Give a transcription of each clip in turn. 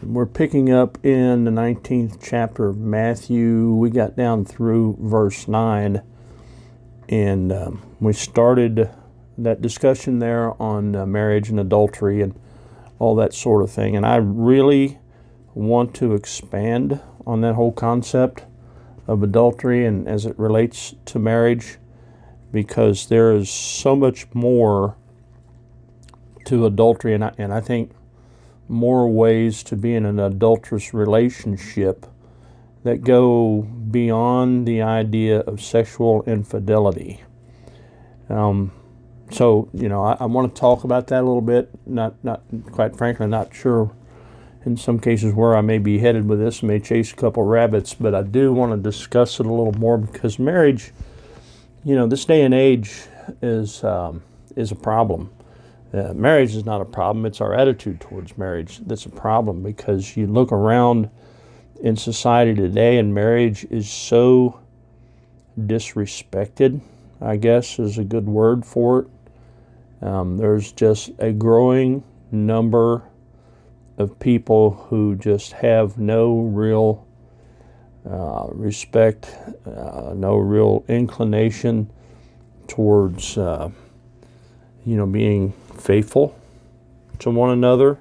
We're picking up in the 19th chapter of Matthew. We got down through verse 9, and um, we started that discussion there on uh, marriage and adultery and all that sort of thing. And I really want to expand on that whole concept of adultery and as it relates to marriage because there is so much more to adultery, and I, and I think more ways to be in an adulterous relationship that go beyond the idea of sexual infidelity. Um, so, you know, I, I want to talk about that a little bit. Not, not quite frankly, not sure in some cases where I may be headed with this. I may chase a couple rabbits, but I do want to discuss it a little more because marriage, you know, this day and age is um, is a problem. Uh, marriage is not a problem, it's our attitude towards marriage that's a problem because you look around in society today and marriage is so disrespected, I guess is a good word for it. Um, there's just a growing number of people who just have no real uh, respect, uh, no real inclination towards, uh, you know, being faithful to one another.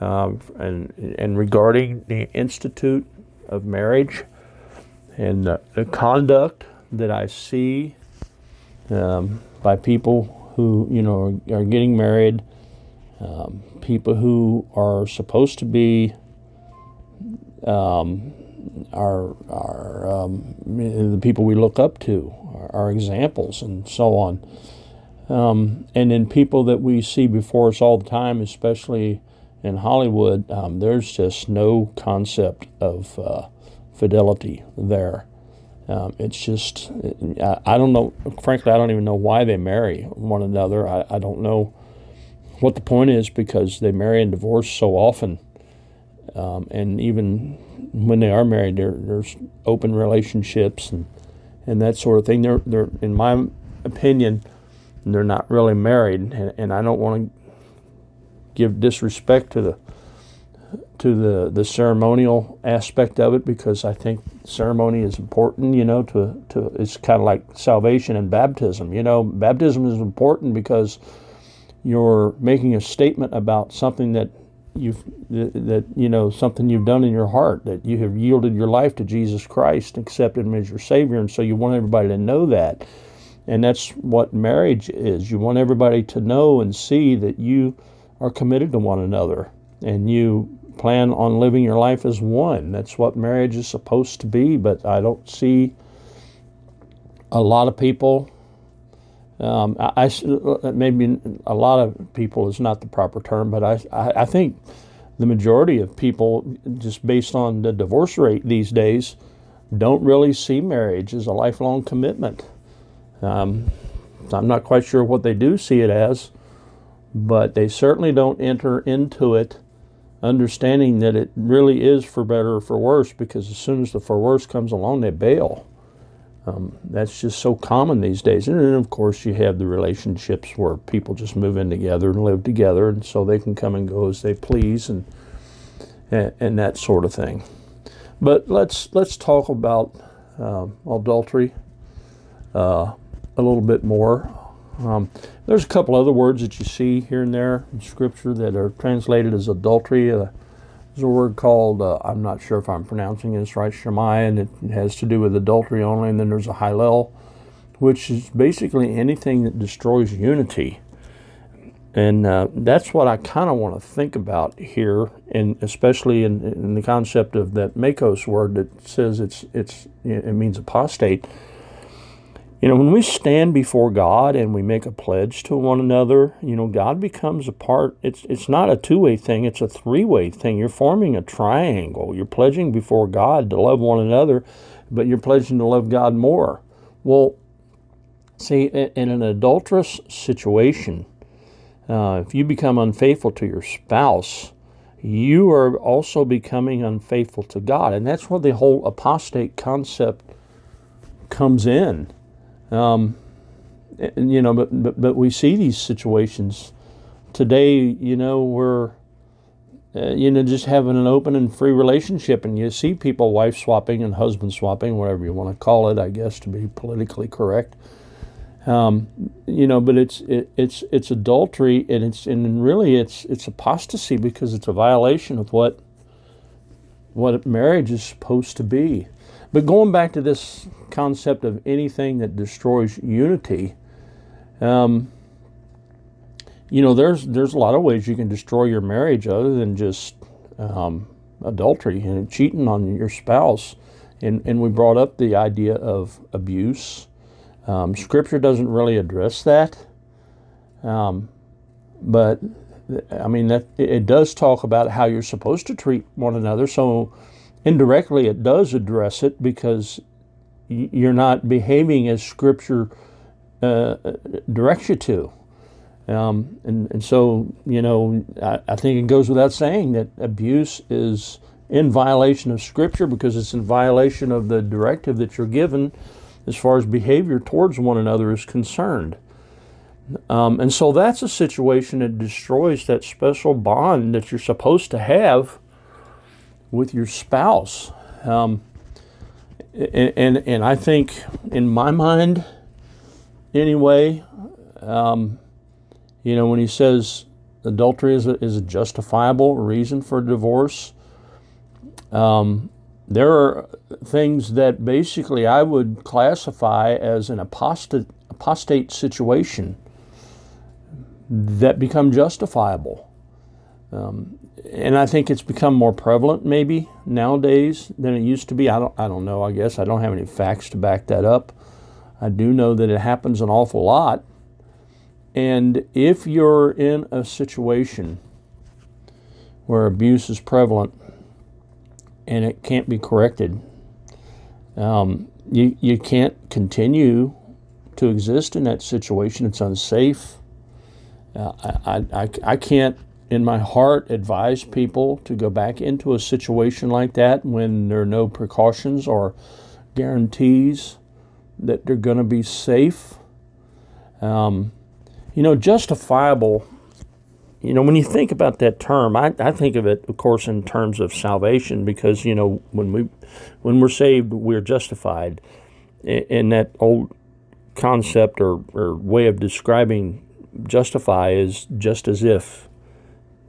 Um, and, and regarding the Institute of Marriage and uh, the conduct that I see um, by people who, you know, are, are getting married, um, people who are supposed to be um, our, our um, the people we look up to, our examples, and so on. Um, and then people that we see before us all the time, especially in Hollywood, um, there's just no concept of uh, fidelity there. Um, it's just, I, don't know, frankly, I don't even know why they marry one another. I, I, don't know what the point is because they marry and divorce so often. Um, and even when they are married, there's open relationships and, and that sort of thing. They're, they're, in my opinion, they're not really married, and, and I don't want to give disrespect to the to the the ceremonial aspect of it because I think ceremony is important. You know, to to it's kind of like salvation and baptism. You know, baptism is important because you're making a statement about something that you've that you know something you've done in your heart that you have yielded your life to Jesus Christ, accepted Him as your Savior, and so you want everybody to know that. And that's what marriage is. You want everybody to know and see that you are committed to one another and you plan on living your life as one. That's what marriage is supposed to be, but I don't see a lot of people. Um, I, I, maybe a lot of people is not the proper term, but I, I, I think the majority of people, just based on the divorce rate these days, don't really see marriage as a lifelong commitment. Um, I'm not quite sure what they do see it as, but they certainly don't enter into it understanding that it really is for better or for worse because as soon as the for worse comes along, they bail. Um, that's just so common these days. And then, of course, you have the relationships where people just move in together and live together, and so they can come and go as they please, and and, and that sort of thing. But let's let's talk about um, adultery. Uh, a little bit more. Um, there's a couple other words that you see here and there in Scripture that are translated as adultery. Uh, There's a word called, uh, I'm not sure if I'm pronouncing this right, Shammai, and it has to do with adultery only. And then there's a Hillel, which is basically anything that destroys unity. And uh, that's what I kind of want to think about here, and especially in, in the concept of that makos word that says it's it's it means apostate. You know, when we stand before God and we make a pledge to one another, you know, God becomes a part. It's it's not a two-way thing, it's a three-way thing. You're forming a triangle. You're pledging before God to love one another, but you're pledging to love God more. Well, see, in an adulterous situation, uh, if you become unfaithful to your spouse, you are also becoming unfaithful to God. And that's where the whole apostate concept comes in. Um, you know, but, but but we see these situations today. You know, we're uh, you know just having an open and free relationship, and you see people wife swapping and husband swapping, whatever you want to call it, I guess, to be politically correct. Um, you know, but it's it, it's it's adultery, and it's and really it's it's apostasy because it's a violation of what what marriage is supposed to be. But going back to this concept of anything that destroys unity, um, you know, there's there's a lot of ways you can destroy your marriage other than just um, adultery and cheating on your spouse. And and we brought up the idea of abuse. Um, scripture doesn't really address that, um, but I mean that it does talk about how you're supposed to treat one another. So indirectly it does address it because you're not behaving as Scripture uh, directs you to. Um, and, and so, you know, I, I, think it goes without saying that abuse is in violation of Scripture because it's in violation of the directive that you're given as far as behavior towards one another is concerned. Um, and so that's a situation that destroys that special bond that you're supposed to have with your spouse. Um, and, and, and, I think, in my mind, anyway, um, you know, when he says adultery is a, is a justifiable reason for divorce, um, there are things that basically I would classify as an apostate, apostate situation that become justifiable. Um, and I think it's become more prevalent maybe nowadays than it used to be. I don't, I don't know. I guess I don't have any facts to back that up. I do know that it happens an awful lot. And if you're in a situation where abuse is prevalent and it can't be corrected, um, you, you can't continue to exist in that situation. It's unsafe. Uh, I, I, I can't in my heart advise people to go back into a situation like that when there are no precautions or guarantees that they're going to be safe. Um, you know, justifiable, you know, when you think about that term, I, I think of it, of course, in terms of salvation because, you know, when, we, when we're saved, we're justified. In that old concept or, or way of describing justify is just as if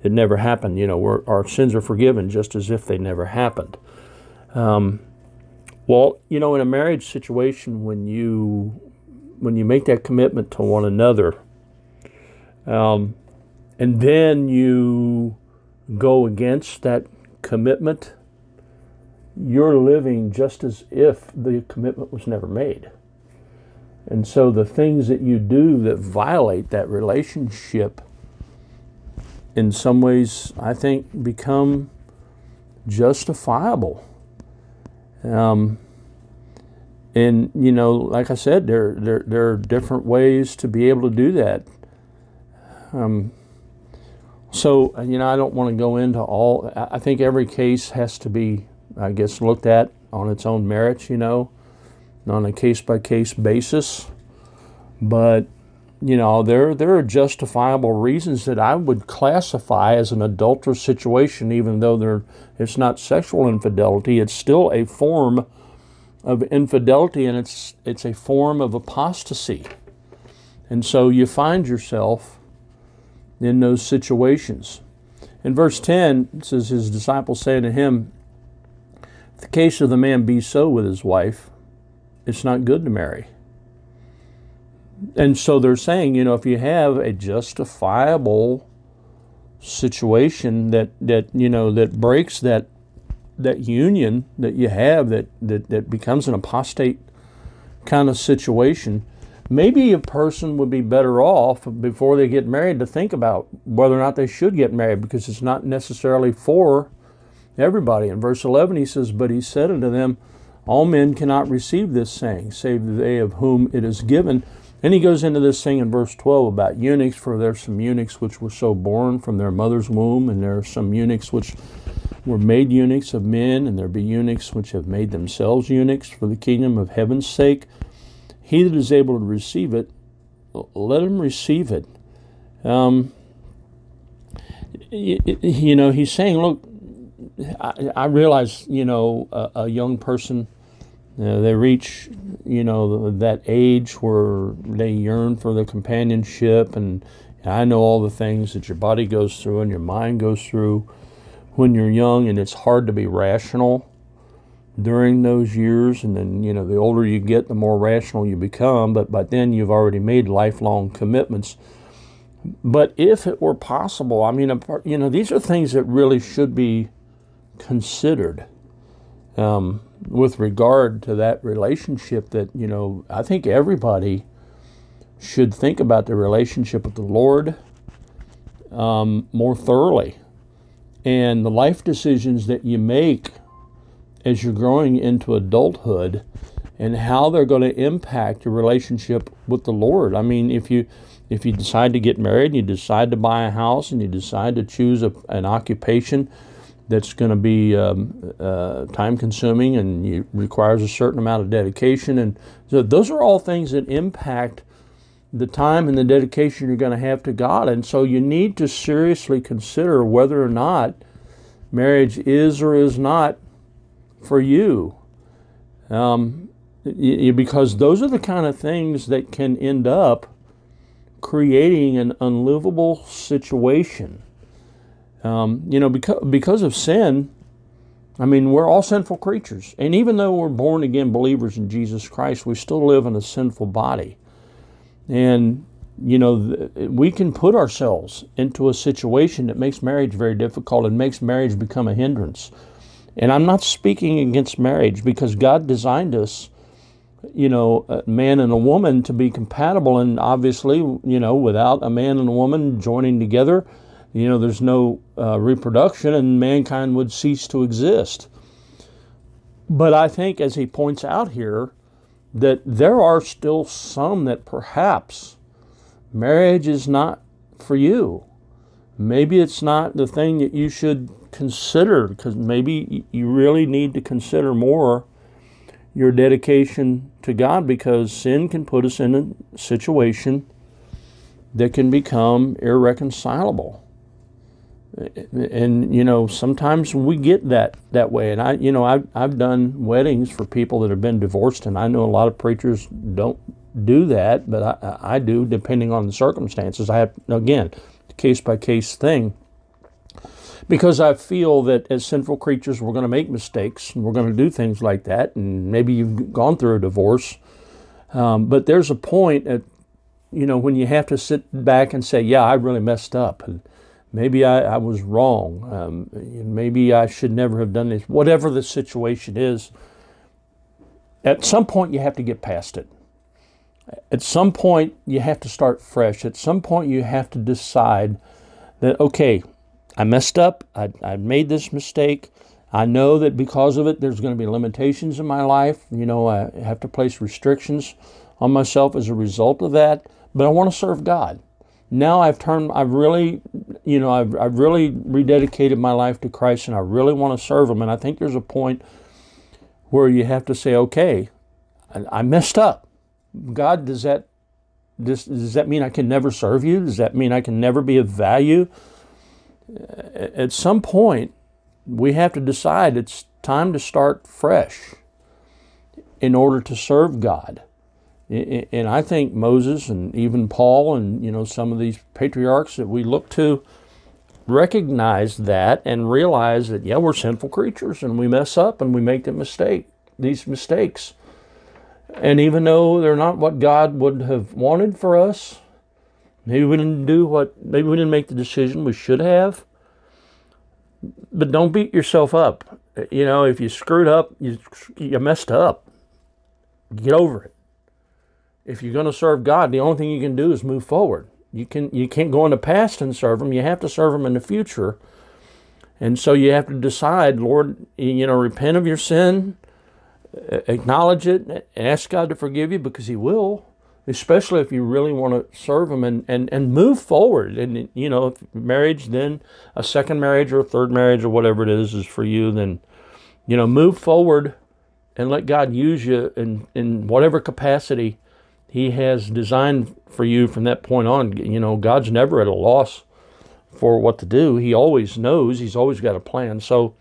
it never happened. You know, our sins are forgiven just as if they never happened. Um, well, you know, in a marriage situation, when you when you make that commitment to one another, um, and then you go against that commitment, you're living just as if the commitment was never made. And so the things that you do that violate that relationship in some ways, I think, become justifiable. Um, and you know, like I said, there there there are different ways to be able to do that. Um, so you know, I don't want to go into all. I think every case has to be, I guess, looked at on its own merits. You know, on a case by case basis. But you know, there there are justifiable reasons that I would classify as an adulterous situation, even though there it's not sexual infidelity. It's still a form of infidelity, and it's it's a form of apostasy. And so you find yourself in those situations. In verse 10, it says, His disciples say to him, If the case of the man be so with his wife, it's not good to marry. And so they're saying, you know, if you have a justifiable situation that, that you know, that breaks that that union that you have that, that, that becomes an apostate kind of situation, maybe a person would be better off before they get married to think about whether or not they should get married because it's not necessarily for everybody. In verse 11, he says, But he said unto them, All men cannot receive this saying, save they of whom it is given. And he goes into this thing in verse 12 about eunuchs, for there's some eunuchs which were so born from their mother's womb, and there are some eunuchs which were made eunuchs of men, and there be eunuchs which have made themselves eunuchs for the kingdom of heaven's sake. He that is able to receive it, let him receive it. Um, you know, he's saying, look, I, I realize, you know, a, a young person, uh, they reach, you know, that age where they yearn for the companionship, and, I know all the things that your body goes through and your mind goes through. When you're young, and it's hard to be rational during those years and then you know the older you get the more rational you become but by then you've already made lifelong commitments. But if it were possible i mean you know these are things that really should be considered. Um, with regard to that relationship that you know i think everybody should think about the relationship with the lord um, more thoroughly and the life decisions that you make as you're growing into adulthood and how they're going to impact your relationship with the Lord. I mean, if you if you decide to get married and you decide to buy a house and you decide to choose a, an occupation that's going to be um, uh, time consuming and you, requires a certain amount of dedication and so those are all things that impact the time and the dedication you're going to have to God and so you need to seriously consider whether or not marriage is or is not for you. Um, because those are the kind of things that can end up creating an unlivable situation. Um, you know, because, because of sin, I mean, we're all sinful creatures. And even though we're born again believers in Jesus Christ, we still live in a sinful body. And, you know, we can put ourselves into a situation that makes marriage very difficult and makes marriage become a hindrance. And I'm not speaking against marriage because God designed us, you know, a man and a woman to be compatible. And obviously, you know, without a man and a woman joining together, you know, there's no uh, reproduction and mankind would cease to exist. But I think, as he points out here, that there are still some that perhaps marriage is not for you. Maybe it's not the thing that you should consider because maybe you really need to consider more your dedication to God because sin can put us in a situation that can become irreconcilable. And you know, sometimes we get that that way. And I, you know, I've I've done weddings for people that have been divorced, and I know a lot of preachers don't do that, but I, I do depending on the circumstances. I have again, case by case thing because I feel that as sinful creatures, we're going to make mistakes and we're going to do things like that. And maybe you've gone through a divorce, um, but there's a point at you know when you have to sit back and say, "Yeah, I really messed up," and maybe I, I was wrong. Um, maybe I should never have done this. Whatever the situation is, at some point you have to get past it. At some point you have to start fresh. At some point you have to decide that okay I messed up. I, I made this mistake. I know that because of it, there's going to be limitations in my life. You know, I have to place restrictions on myself as a result of that. But I want to serve God. Now I've turned, I've really, you know, I've, I've really rededicated my life to Christ and I really want to serve Him. And I think there's a point where you have to say, okay, I, I messed up. God, does that, does, does that mean I can never serve you? Does that mean I can never be of value? at some point, we have to decide it's time to start fresh in order to serve God. And I think Moses and even Paul and you know some of these patriarchs that we look to, recognize that and realize that yeah, we're sinful creatures and we mess up and we make the mistake, these mistakes. And even though they're not what God would have wanted for us, maybe we didn't do what maybe we didn't make the decision we should have. But don't beat yourself up. You know, if you screwed up, you you messed up. Get over it. If you're going to serve God, the only thing you can do is move forward. You can you can't go in the past and serve him. You have to serve him in the future. And so you have to decide, Lord, you know, repent of your sin, acknowledge it, ask God to forgive you because he will, especially if you really want to serve him and, and, and move forward. And, you know, if marriage, then a second marriage or a third marriage or whatever it is is for you, then, you know, move forward and let God use you in, in whatever capacity he has designed for you from that point on. You know, God's never at a loss for what to do. He always knows. He's always got a plan. So,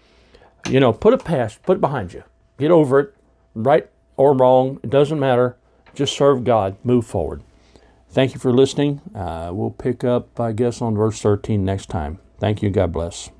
you know, put it past, put it behind you. Get over it, right or wrong. It doesn't matter. Just serve God. Move forward. Thank you for listening. Uh, we'll pick up, I guess, on verse 13 next time. Thank you. God bless.